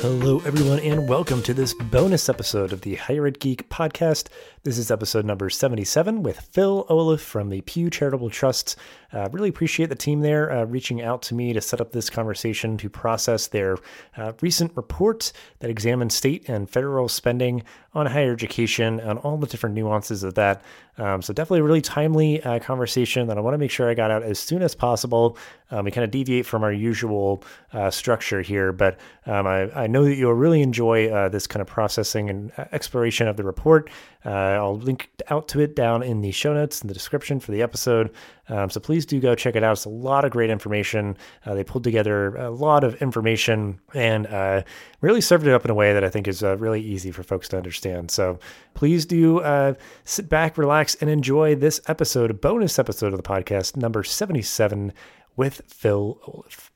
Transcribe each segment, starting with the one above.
Hello, everyone, and welcome to this bonus episode of the Higher Ed Geek podcast. This is episode number 77 with Phil Oliff from the Pew Charitable Trust. Uh, really appreciate the team there uh, reaching out to me to set up this conversation to process their uh, recent report that examines state and federal spending on higher education and all the different nuances of that. Um, so, definitely a really timely uh, conversation that I want to make sure I got out as soon as possible. Um, we kind of deviate from our usual uh, structure here, but um, I, I, know that you'll really enjoy uh, this kind of processing and exploration of the report. I'll link out to it down in the show notes in the description for the episode. Um, so please do go check it out. It's a lot of great information. Uh, they pulled together a lot of information and uh, really served it up in a way that I think is uh, really easy for folks to understand. So please do uh, sit back, relax, and enjoy this episode, a bonus episode of the podcast, number 77 with Phil Oliff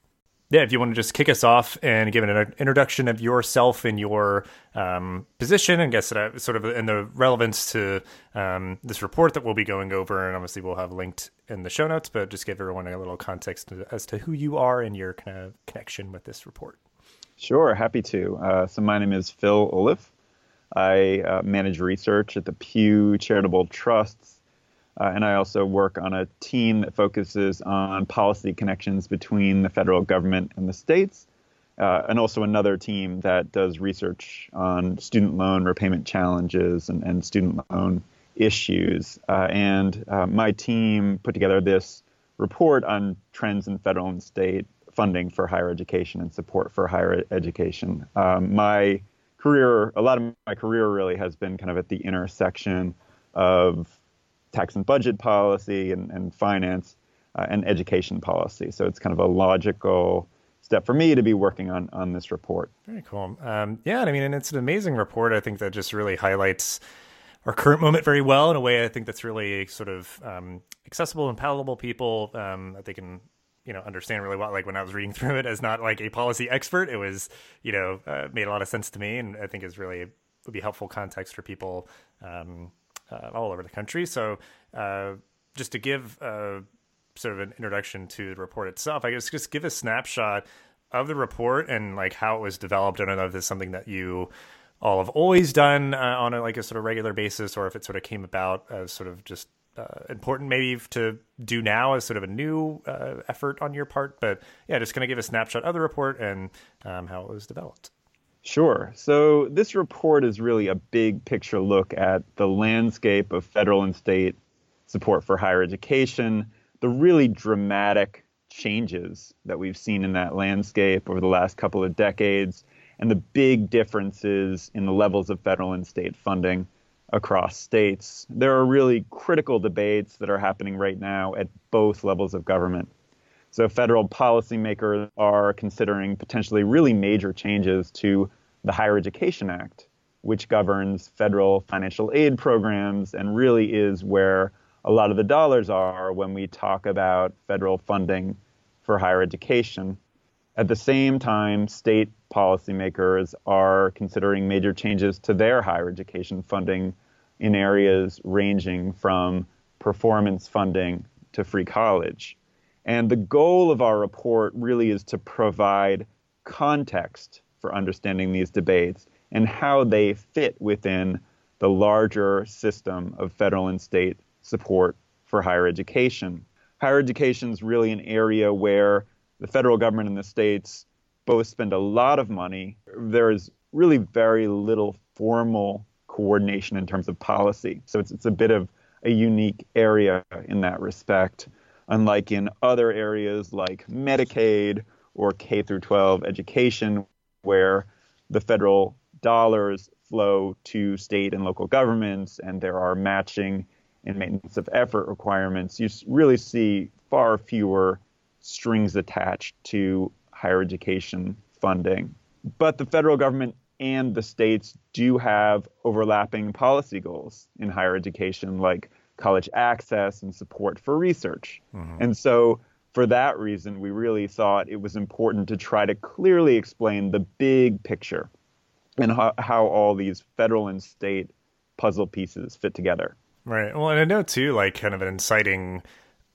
yeah, if you want to just kick us off and give an introduction of yourself and your um, position, and guess that sort of in the relevance to um, this report that we'll be going over, and obviously we'll have linked in the show notes, but just give everyone a little context as to who you are and your kind of connection with this report. Sure, happy to. Uh, so my name is Phil Oliff. I uh, manage research at the Pew Charitable Trusts uh, and I also work on a team that focuses on policy connections between the federal government and the states, uh, and also another team that does research on student loan repayment challenges and, and student loan issues. Uh, and uh, my team put together this report on trends in federal and state funding for higher education and support for higher education. Um, my career, a lot of my career really has been kind of at the intersection of tax and budget policy and, and finance uh, and education policy. So it's kind of a logical step for me to be working on on this report. Very cool. Um, yeah, I mean, and it's an amazing report. I think that just really highlights our current moment very well in a way I think that's really sort of um, accessible and palatable people um, that they can you know understand really well like when i was reading through it as not like a policy expert it was you know uh, made a lot of sense to me and i think is really would be helpful context for people um, uh, all over the country. So, uh, just to give uh, sort of an introduction to the report itself, I guess just give a snapshot of the report and like how it was developed. I don't know if this is something that you all have always done uh, on a, like a sort of regular basis, or if it sort of came about as sort of just uh, important maybe to do now as sort of a new uh, effort on your part. But yeah, just kind of give a snapshot of the report and um, how it was developed. Sure. So this report is really a big picture look at the landscape of federal and state support for higher education, the really dramatic changes that we've seen in that landscape over the last couple of decades, and the big differences in the levels of federal and state funding across states. There are really critical debates that are happening right now at both levels of government. So federal policymakers are considering potentially really major changes to the Higher Education Act, which governs federal financial aid programs and really is where a lot of the dollars are when we talk about federal funding for higher education. At the same time, state policymakers are considering major changes to their higher education funding in areas ranging from performance funding to free college. And the goal of our report really is to provide context for understanding these debates and how they fit within the larger system of federal and state support for higher education. Higher education is really an area where the federal government and the states both spend a lot of money. There is really very little formal coordination in terms of policy. So it's, it's a bit of a unique area in that respect unlike in other areas like Medicaid or K through 12 education, where the federal dollars flow to state and local governments and there are matching and maintenance of effort requirements. You really see far fewer strings attached to higher education funding. But the federal government and the states do have overlapping policy goals in higher education, like college access and support for research. Mm-hmm. And so, for that reason, we really thought it was important to try to clearly explain the big picture and how, how all these federal and state puzzle pieces fit together. Right. Well, and I know too, like kind of an inciting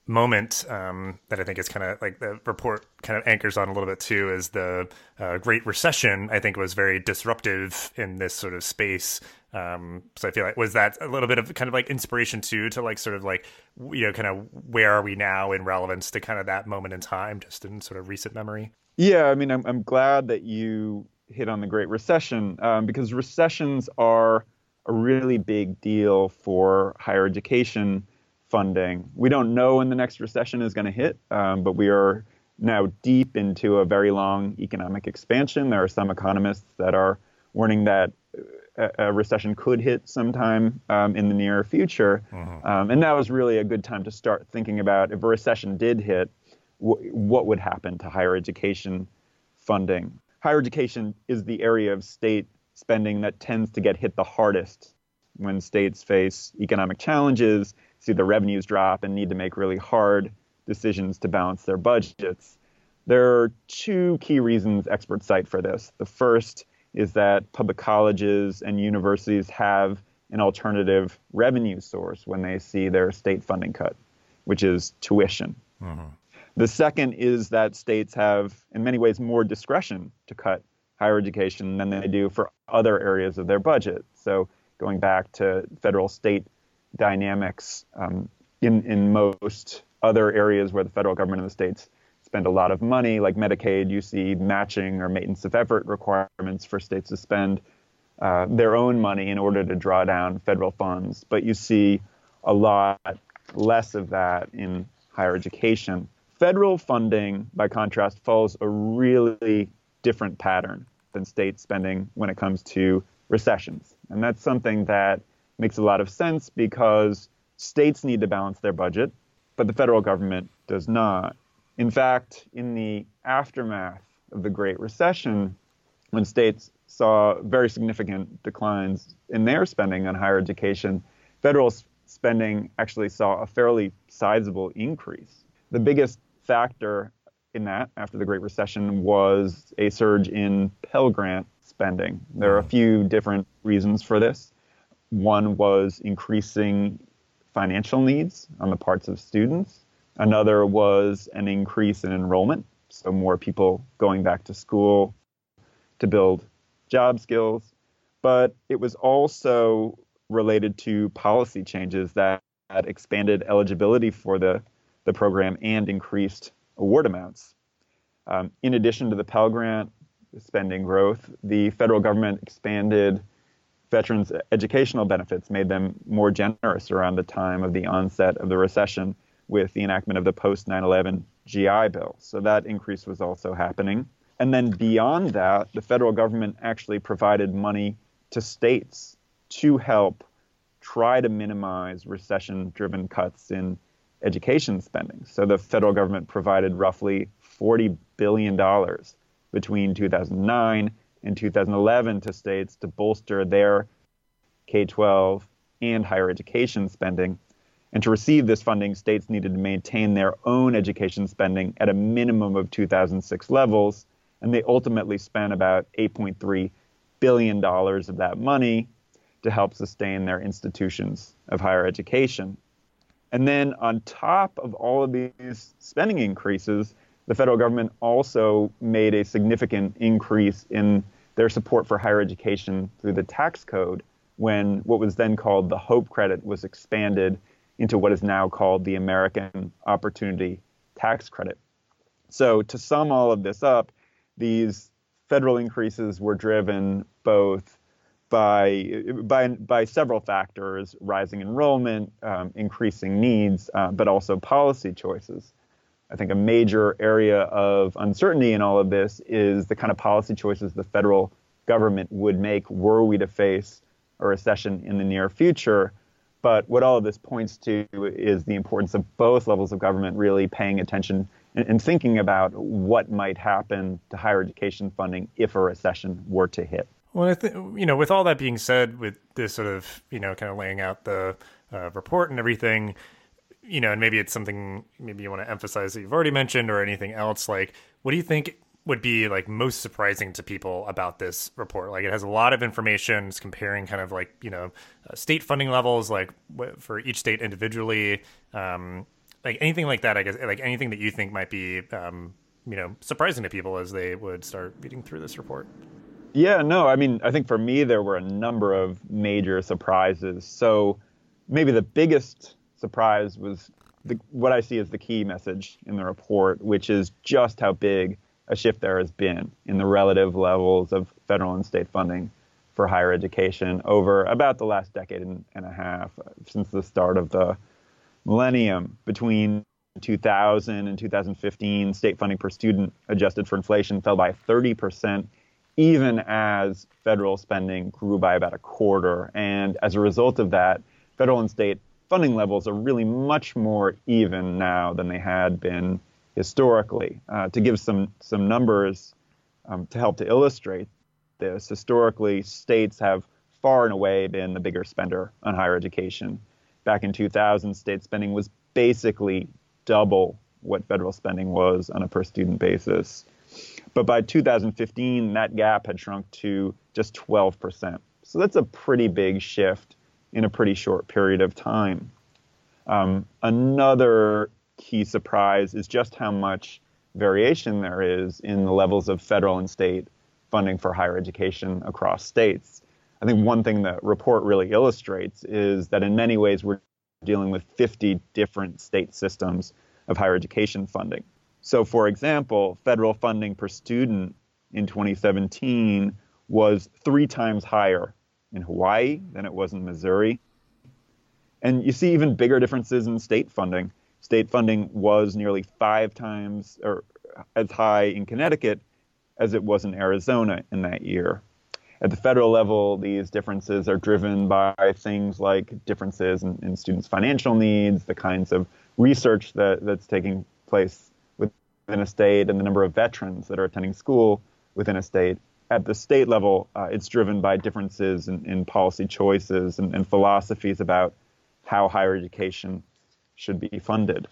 moment um, that I think is kind of like the report kind of anchors on a little bit too is the uh, Great Recession. I think was very disruptive in this sort of space. Um, so I feel like was that a little bit of kind of like inspiration too to like sort of like you know kind of where are we now in relevance to kind of that moment in time, just in sort of recent memory. Yeah, I mean, I'm I'm glad that you hit on the Great Recession um, because recessions are a really big deal for higher education funding. We don't know when the next recession is going to hit, um, but we are now deep into a very long economic expansion. There are some economists that are warning that a, a recession could hit sometime um, in the near future. Mm-hmm. Um, and that was really a good time to start thinking about if a recession did hit, w- what would happen to higher education funding. Higher education is the area of state spending that tends to get hit the hardest when states face economic challenges, see the revenues drop, and need to make really hard decisions to balance their budgets. There are two key reasons experts cite for this. The first is that public colleges and universities have an alternative revenue source when they see their state funding cut, which is tuition. Mm-hmm. The second is that states have, in many ways, more discretion to cut higher education than they do for other areas of their budget. So, going back to federal state dynamics, um, in, in most other areas where the federal government and the states spend a lot of money, like Medicaid, you see matching or maintenance of effort requirements for states to spend uh, their own money in order to draw down federal funds. But you see a lot less of that in higher education. Federal funding, by contrast, follows a really different pattern than state spending when it comes to recessions. And that's something that makes a lot of sense because states need to balance their budget, but the federal government does not. In fact, in the aftermath of the Great Recession, when states saw very significant declines in their spending on higher education, federal spending actually saw a fairly sizable increase. The biggest factor in that after the Great Recession was a surge in Pell Grant spending. There are a few different reasons for this. One was increasing financial needs on the parts of students. Another was an increase in enrollment, so more people going back to school to build job skills. But it was also related to policy changes that, expanded eligibility for the, the program and increased award amounts. Um, in addition to the Pell Grant spending growth, the federal government expanded veterans' educational benefits, made them more generous around the time of the onset of the recession with the enactment of the post 9 11 GI Bill. So that increase was also happening. And then beyond that, the federal government actually provided money to states to help try to minimize recession driven cuts in education spending. So the federal government provided roughly $40 billion between 2009 and 2011 to states to bolster their K 12 and higher education spending. And to receive this funding, states needed to maintain their own education spending at a minimum of 2006 levels, and they ultimately spent about $8.3 billion of that money to help sustain their institutions of higher education. And then, on top of all of these spending increases, the federal government also made a significant increase in their support for higher education through the tax code when what was then called the Hope Credit was expanded into what is now called the American Opportunity Tax Credit. So, to sum all of this up, these federal increases were driven both by by by several factors: rising enrollment, um, increasing needs, uh, but also policy choices. I think a major area of uncertainty in all of this is the kind of policy choices the federal government would make were we to face a recession in the near future. But what all of this points to is the importance of both levels of government really paying attention and, and, thinking about what might happen to higher education funding if a recession were to hit. Well, I think you know, with all that being said, with this sort of you know, kind of laying out the uh, report and everything, you know, and maybe it's something maybe you want to emphasize that you've already mentioned or anything else. Like, what do you think would be like most surprising to people about this report. Like it has a lot of information. It's comparing kind of like you know uh, state funding levels, like for each state individually. Um, like anything like that, I guess, like anything that you think might be, um, you know, surprising to people as they would start reading through this report. Yeah, no, I mean, I think for me there were a number of major surprises. So maybe the biggest surprise was the, what I see as the key message in the report, which is just how big a shift there has been in the relative levels of federal and state funding for higher education over about the last decade and, a half, uh, since the start of the millennium. Between 2000 and 2015, state funding per student adjusted for inflation fell by 30 percent even as federal spending grew by about a quarter. And as a result of that, federal and state funding levels are really much more even now than they had been historically. Uh, to give some some numbers um, to help to illustrate this, historically, states have far and away been the bigger spender on higher education. Back in 2000, state spending was basically double what federal spending was on a per student basis. But by 2015, that gap had shrunk to just 12%. So that's a pretty big shift in a pretty short period of time. Um, another key surprise is just how much variation there is in the levels of federal and state funding for higher education across states. I think one thing the report really illustrates is that in many ways we're dealing with 50 different state systems of higher education funding. So, for example, federal funding per student in 2017 was three times higher in Hawaii than it was in Missouri. And you see even bigger differences in state funding. State funding was nearly five times or as high in Connecticut as it was in Arizona in that year. At the federal level, these differences are driven by things like differences in, in students' financial needs, the kinds of research that, that's taking place within a state and the number of veterans that are attending school within a state. At the state level, uh, it's driven by differences in, in policy choices and, and, philosophies about how higher education should be funded.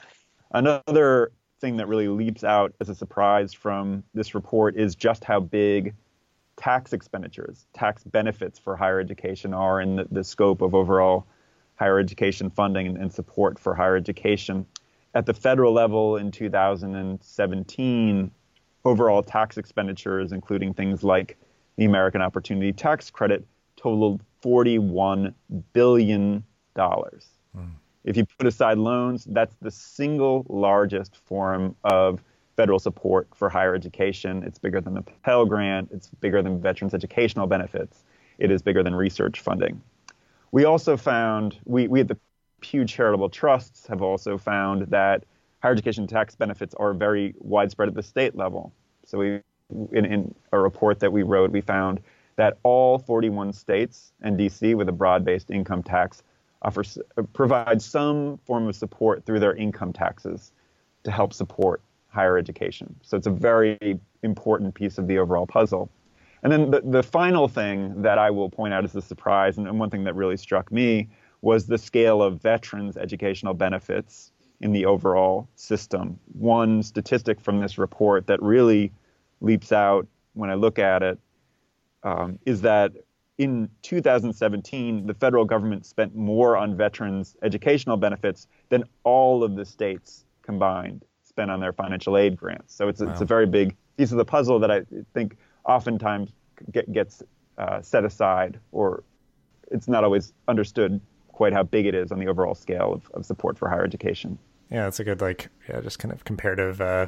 Another thing that really leaps out as a surprise from this report is just how big tax expenditures, tax benefits for higher education are in the, the scope of overall higher education funding and, support for higher education at the federal level in 2017, overall tax expenditures, including things like the American Opportunity Tax Credit, totaled $41 billion. Mm. If you put aside loans, that's the single largest form of federal support for higher education. It's bigger than the Pell Grant, it's bigger than veterans' educational benefits, it is bigger than research funding. We also found, we, we at the Pew Charitable Trusts have also found that higher education tax benefits are very widespread at the state level. So we, in, in a report that we wrote, we found that all 41 states and DC with a broad-based income tax offer provide some form of support through their income taxes to help support higher education. So it's a very important piece of the overall puzzle. And then the, the final thing that I will point out as a surprise, and, and one thing that really struck me, was the scale of veterans' educational benefits in the overall system. One statistic from this report that really leaps out when I look at it um, is that in 2017, the federal government spent more on veterans' educational benefits than all of the states combined spent on their financial aid grants. So it's, wow. it's a very big piece of the puzzle that I think oftentimes get, gets uh, set aside or it's not always understood quite how big it is on the overall scale of, of support for higher education. Yeah, that's a good like yeah, just kind of comparative uh,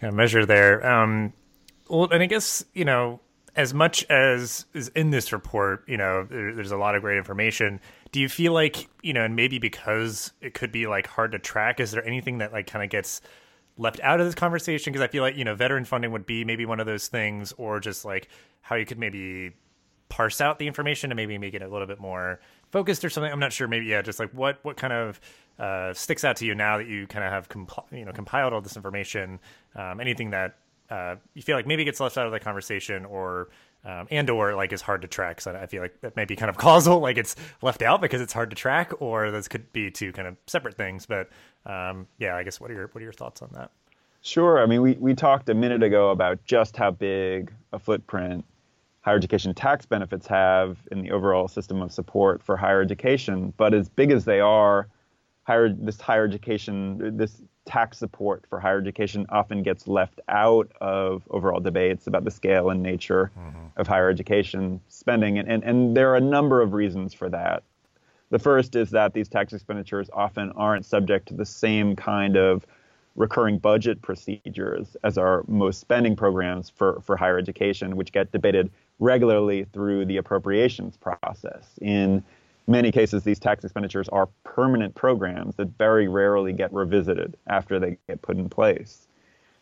kind of measure there. Um, well, and I guess you know as much as is in this report, you know, there, there's a lot of great information. Do you feel like you know, and maybe because it could be like hard to track, is there anything that like kind of gets left out of this conversation? Because I feel like you know, veteran funding would be maybe one of those things, or just like how you could maybe parse out the information and maybe make it a little bit more focused or something. I'm not sure. Maybe yeah, just like what what kind of uh, sticks out to you now that you kind of have you know compiled all this information. Um, anything that uh, you feel like maybe it gets left out of the conversation or um, and or like is hard to track. So I feel like that may be kind of causal, like it's left out because it's hard to track, or those could be two kind of separate things. But um, yeah, I guess what are your what are your thoughts on that? Sure. I mean, we, we talked a minute ago about just how big a footprint higher education tax benefits have in the overall system of support for higher education. But as big as they are, higher this higher education this tax support for higher education often gets left out of overall debates about the scale and nature mm-hmm. of higher education spending and, and and there are a number of reasons for that the first is that these tax expenditures often aren't subject to the same kind of recurring budget procedures as our most spending programs for, for higher education, which get debated regularly through the appropriations process. In many cases, these tax expenditures are permanent programs that very rarely get revisited after they get put in place.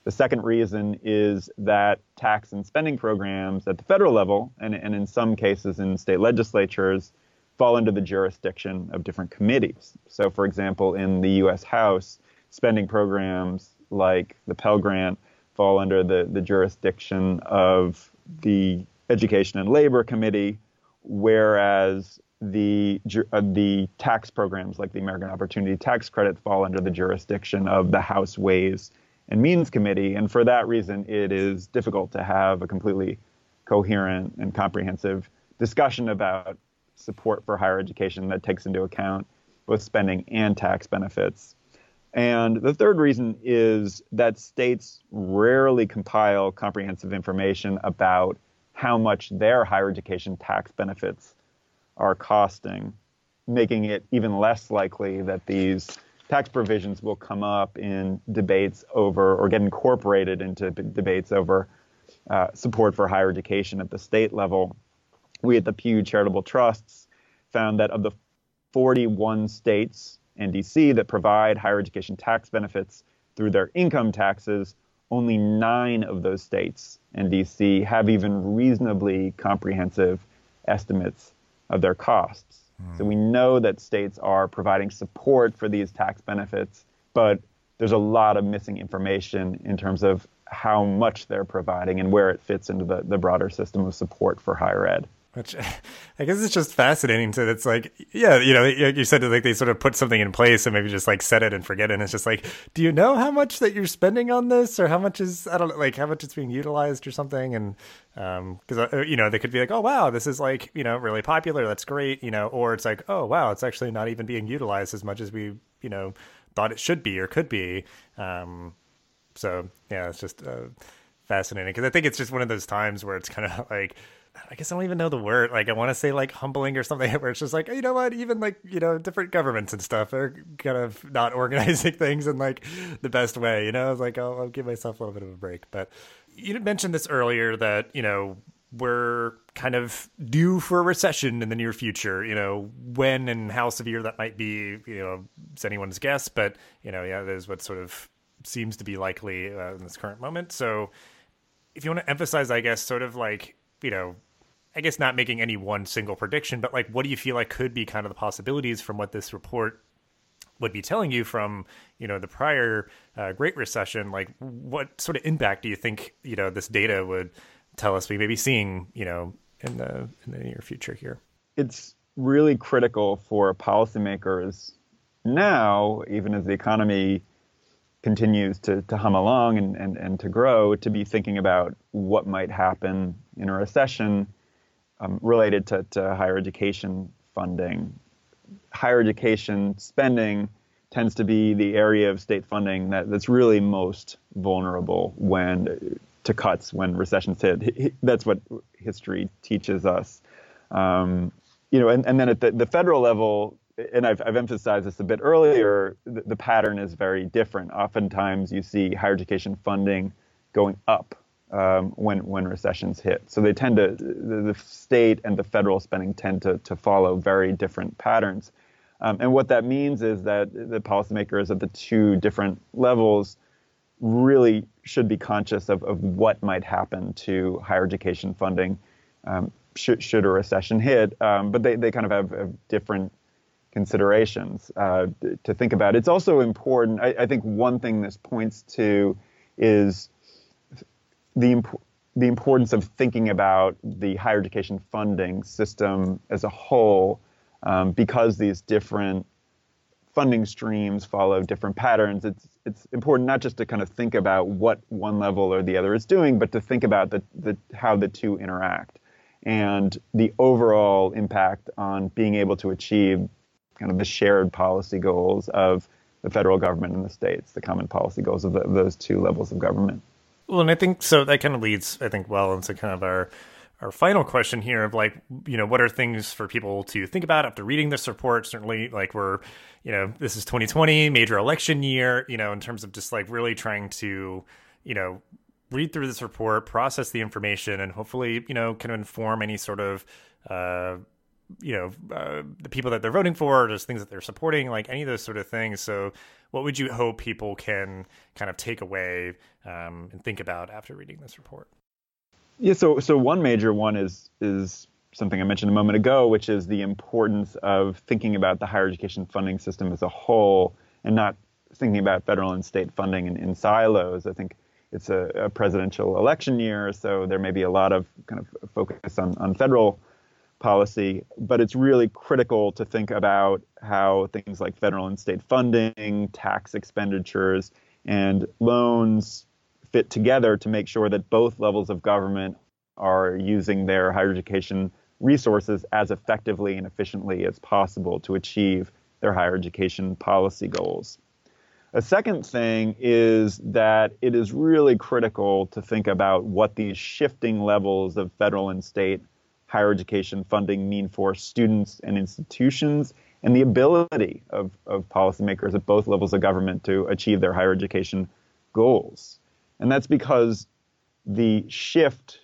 The second reason is that tax and spending programs at the federal level, and, and in some cases in state legislatures, fall under the jurisdiction of different committees. So, for example, in the U.S. House, spending programs like the Pell Grant fall under the, the jurisdiction of the Education and Labor Committee, whereas the uh, the tax programs like the American Opportunity Tax Credit fall under the jurisdiction of the House Ways and Means Committee, and for that reason, it is difficult to have a completely coherent and comprehensive discussion about support for higher education that takes into account both spending and tax benefits. And the third reason is that states rarely compile comprehensive information about how much their higher education tax benefits are costing, making it even less likely that these tax provisions will come up in debates over or get incorporated into debates over uh, support for higher education at the state level. We at the Pew Charitable Trusts found that of the 41 states and DC that provide higher education tax benefits through their income taxes, only nine of those states and DC have even reasonably comprehensive estimates of their costs. Mm. So we know that states are providing support for these tax benefits, but there's a lot of missing information in terms of how much they're providing and where it fits into the, the broader system of support for higher ed. Which I guess it's just fascinating to it's like yeah you know you said like they sort of put something in place and maybe just like set it and forget it. And it's just like do you know how much that you're spending on this? Or how much is I don't know like how much it's being utilized or something? And um because uh, you know they could be like oh wow this is like you know really popular. That's great you know. Or it's like oh wow it's actually not even being utilized as much as we you know thought it should be or could be. Um so yeah it's just uh, fascinating. Because I think it's just one of those times where it's kind of like I guess I don't even know the word. Like I want to say like humbling or something, where it's just like you know what, even like you know different governments and stuff are kind of not organizing things in like the best way. You know, it's like I'll, I'll give myself a little bit of a break. But you mentioned this earlier that you know we're kind of due for a recession in the near future. You know, when and how severe that might be, you know, it's anyone's guess. But you know, yeah, that is what sort of seems to be likely uh, in this current moment. So, if you want to emphasize, I guess, sort of like you know, I guess not making any one single prediction, but like, what do you feel like could be kind of the possibilities from what this report would be telling you from you know the prior uh, Great Recession? Like, what sort of impact do you think you know this data would tell us we may be seeing you know in the in the near future here? It's really critical for policymakers now, even as the economy continues to, to hum along and, and, and to grow, to be thinking about what might happen in a recession um, related to, to higher education funding. Higher education spending tends to be the area of state funding that, that's really most vulnerable when to cuts when recessions hit. That's what history teaches us. Um, you know, and, and then at the, the federal level, and I've, I've emphasized this a bit earlier, the, the, pattern is very different. Oftentimes you see higher education funding going up um, when, when recessions hit. So they tend to, the, the, state and the federal spending tend to, to follow very different patterns. Um, and what that means is that the policymakers at the two different levels really should be conscious of, of what might happen to higher education funding um, should, should a recession hit. Um, but they, they kind of have, have different considerations uh, to think about. It's also important. I, I, think one thing this points to is the imp- the importance of thinking about the higher education funding system as a whole, um, because these different funding streams follow different patterns. It's it's important not just to kind of think about what one level or the other is doing, but to think about the, the how the two interact and the overall impact on being able to achieve kind of the shared policy goals of the federal government and the states, the common policy goals of, the, of those two levels of government. Well, and I think so. That kind of leads, I think, well into kind of our our final question here of like, you know, what are things for people to think about after reading this report? Certainly, like we're, you know, this is 2020, major election year. You know, in terms of just like really trying to, you know, read through this report, process the information, and hopefully, you know, kind of inform any sort of uh, you know uh, the people that they're voting for, or just things that they're supporting, like any of those sort of things. So, what would you hope people can kind of take away um, and think about after reading this report? Yeah, so so one major one is is something I mentioned a moment ago, which is the importance of thinking about the higher education funding system as a whole and not thinking about federal and state funding in, in silos. I think it's a, a, presidential election year, so there may be a lot of kind of focus on, on federal policy, but it's really critical to think about how things like federal and state funding, tax expenditures, and loans fit together to make sure that both levels of government are using their higher education resources as effectively and efficiently as possible to achieve their higher education policy goals. A second thing is that it is really critical to think about what these shifting levels of federal and state higher education funding mean for students and institutions and the ability of, of policymakers at both levels of government to achieve their higher education goals. And that's because the shift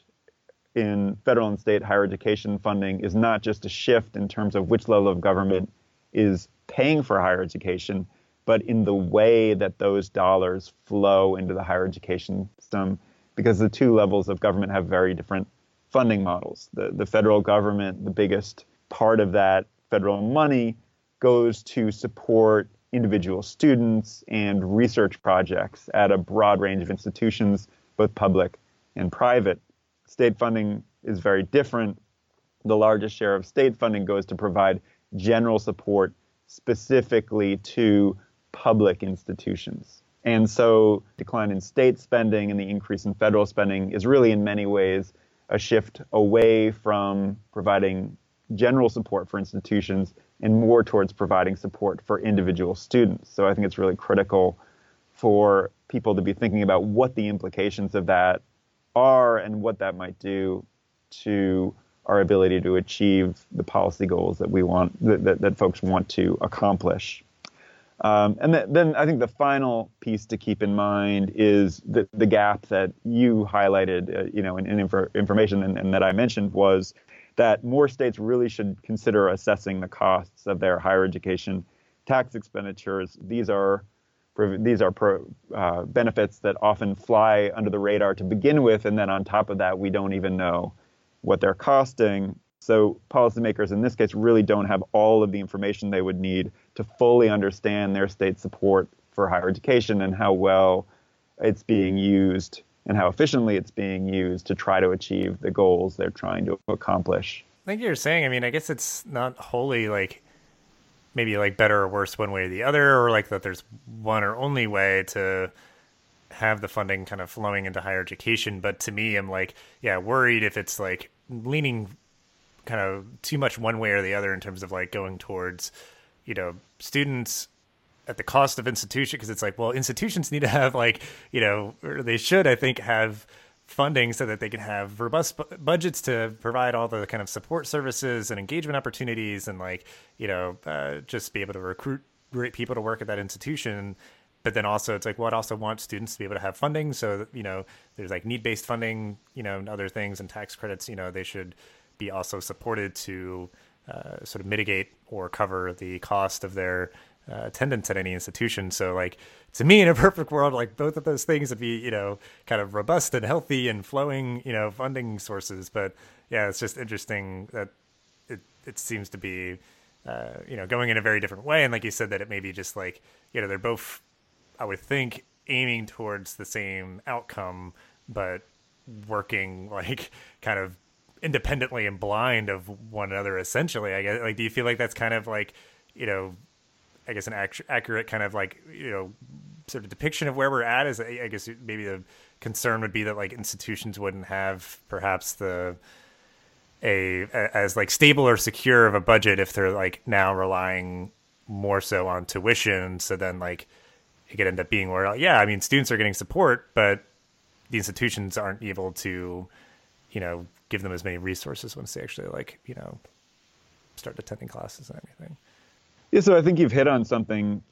in federal and state higher education funding is not just a shift in terms of which level of government is paying for higher education, but in the way that those dollars flow into the higher education system, because the two levels of government have very different funding models. The, the federal government, the biggest part of that federal money goes to support individual students and research projects at a broad range of institutions, both public and private. State funding is very different. The largest share of state funding goes to provide general support specifically to public institutions. And so, decline in state spending and the increase in federal spending is really, in many ways, a shift away from providing general support for institutions and more towards providing support for individual students. So I think it's really critical for people to be thinking about what the implications of that are and what that might do to our ability to achieve the policy goals that we want that, that, that folks want to accomplish. Um, and th- then I think the final piece to keep in mind is the, the gap that you highlighted, uh, you know, in, in infor- information and, and, that I mentioned was that more states really should consider assessing the costs of their higher education tax expenditures. These are these are pro, uh, benefits that often fly under the radar to begin with, and then on top of that, we don't even know what they're costing. So policymakers in this case really don't have all of the information they would need to fully understand their state support for higher education and how well it's being used and how efficiently it's being used to try to achieve the goals they're trying to accomplish. Like you're saying, I mean, I guess it's not wholly like maybe like better or worse one way or the other, or like that there's one or only way to have the funding kind of flowing into higher education. But to me, I'm like, yeah, worried if it's like leaning kind of too much one way or the other in terms of like going towards, you know, students at the cost of institution because it's like, well, institutions need to have like, you know, or they should, I think, have funding so that they can have robust bu- budgets to provide all the kind of support services and engagement opportunities and like, you know, uh, just be able to recruit great people to work at that institution. But then also it's like well, also wants students to be able to have funding so you know there's like need-based funding you know and other things and tax credits you know they should be also supported to uh, sort of mitigate or cover the cost of their uh, attendance at any institution. So, like to me, in a perfect world, like both of those things would be, you know, kind of robust and healthy and flowing, you know, funding sources. But yeah, it's just interesting that it it seems to be, uh, you know, going in a very different way. And like you said, that it may be just like, you know, they're both, I would think, aiming towards the same outcome, but working like kind of independently and blind of one another essentially i guess like do you feel like that's kind of like you know i guess an ac- accurate kind of like you know sort of depiction of where we're at is i guess maybe the concern would be that like institutions wouldn't have perhaps the a, a as like stable or secure of a budget if they're like now relying more so on tuition. So then, like, it could end up being where, yeah, I mean, students are getting support, but the institutions aren't able to, you know, give them as many resources once they actually, like, you know, start attending classes and everything. Yeah, so I think you've hit on something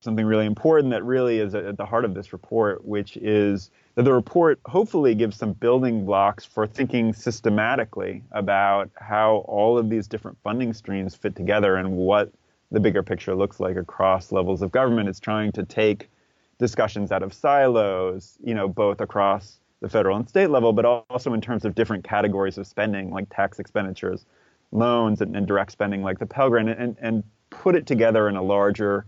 something really important that really is at the heart of this report, which is that the report hopefully gives some building blocks for thinking systematically about how all of these different funding streams fit together and what the bigger picture looks like across levels of government. It's trying to take discussions out of silos, you know, both across the federal and state level, but also in terms of different categories of spending, like tax expenditures, loans, and, and direct spending, like the Pell Grant, and, and put it together in a larger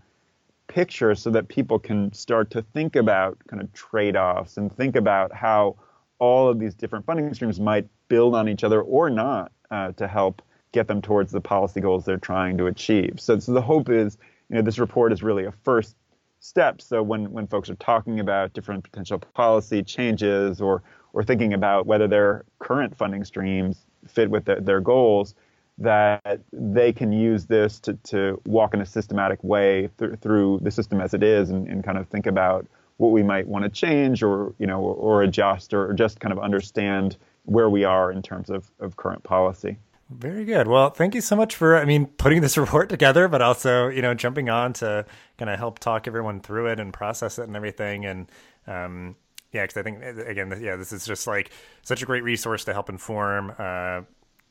picture so that people can start to think about kind of trade-offs and think about how all of these different funding streams might build on each other or not uh, to help get them towards the policy goals they're trying to achieve. So, so the hope is, you know, this report is really a first step. So when, when folks are talking about different potential policy changes or or thinking about whether their current funding streams fit with their, their goals, that they can use this to, to walk in a systematic way th- through the system as it is and, and, kind of think about what we might want to change or you know or, or adjust or just kind of understand where we are in terms of, of current policy. Very good. Well, thank you so much for, I mean, putting this report together, but also, you know, jumping on to kind of help talk everyone through it and process it and everything. And, um, yeah, because I think again, yeah, this is just like such a great resource to help inform, uh,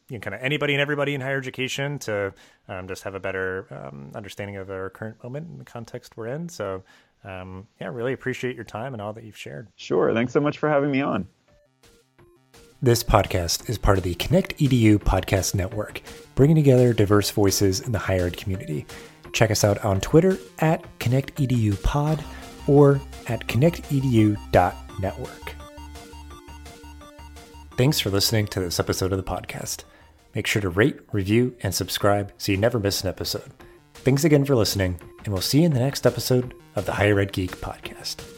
you know, kind of anybody and everybody in higher education to um, just have a better um, understanding of our current moment and the context we're in. So, um, yeah, really appreciate your time and all that you've shared. Sure. Thanks so much for having me on. This podcast is part of the Connect EDU podcast network, bringing together diverse voices in the higher ed community. Check us out on Twitter at ConnectEDUPod or at connectedu.network. Thanks for listening to this episode of the podcast. Make sure to rate, review, and subscribe so you never miss an episode. Thanks again for listening, and we'll see you in the next episode of the Higher Ed Geek podcast.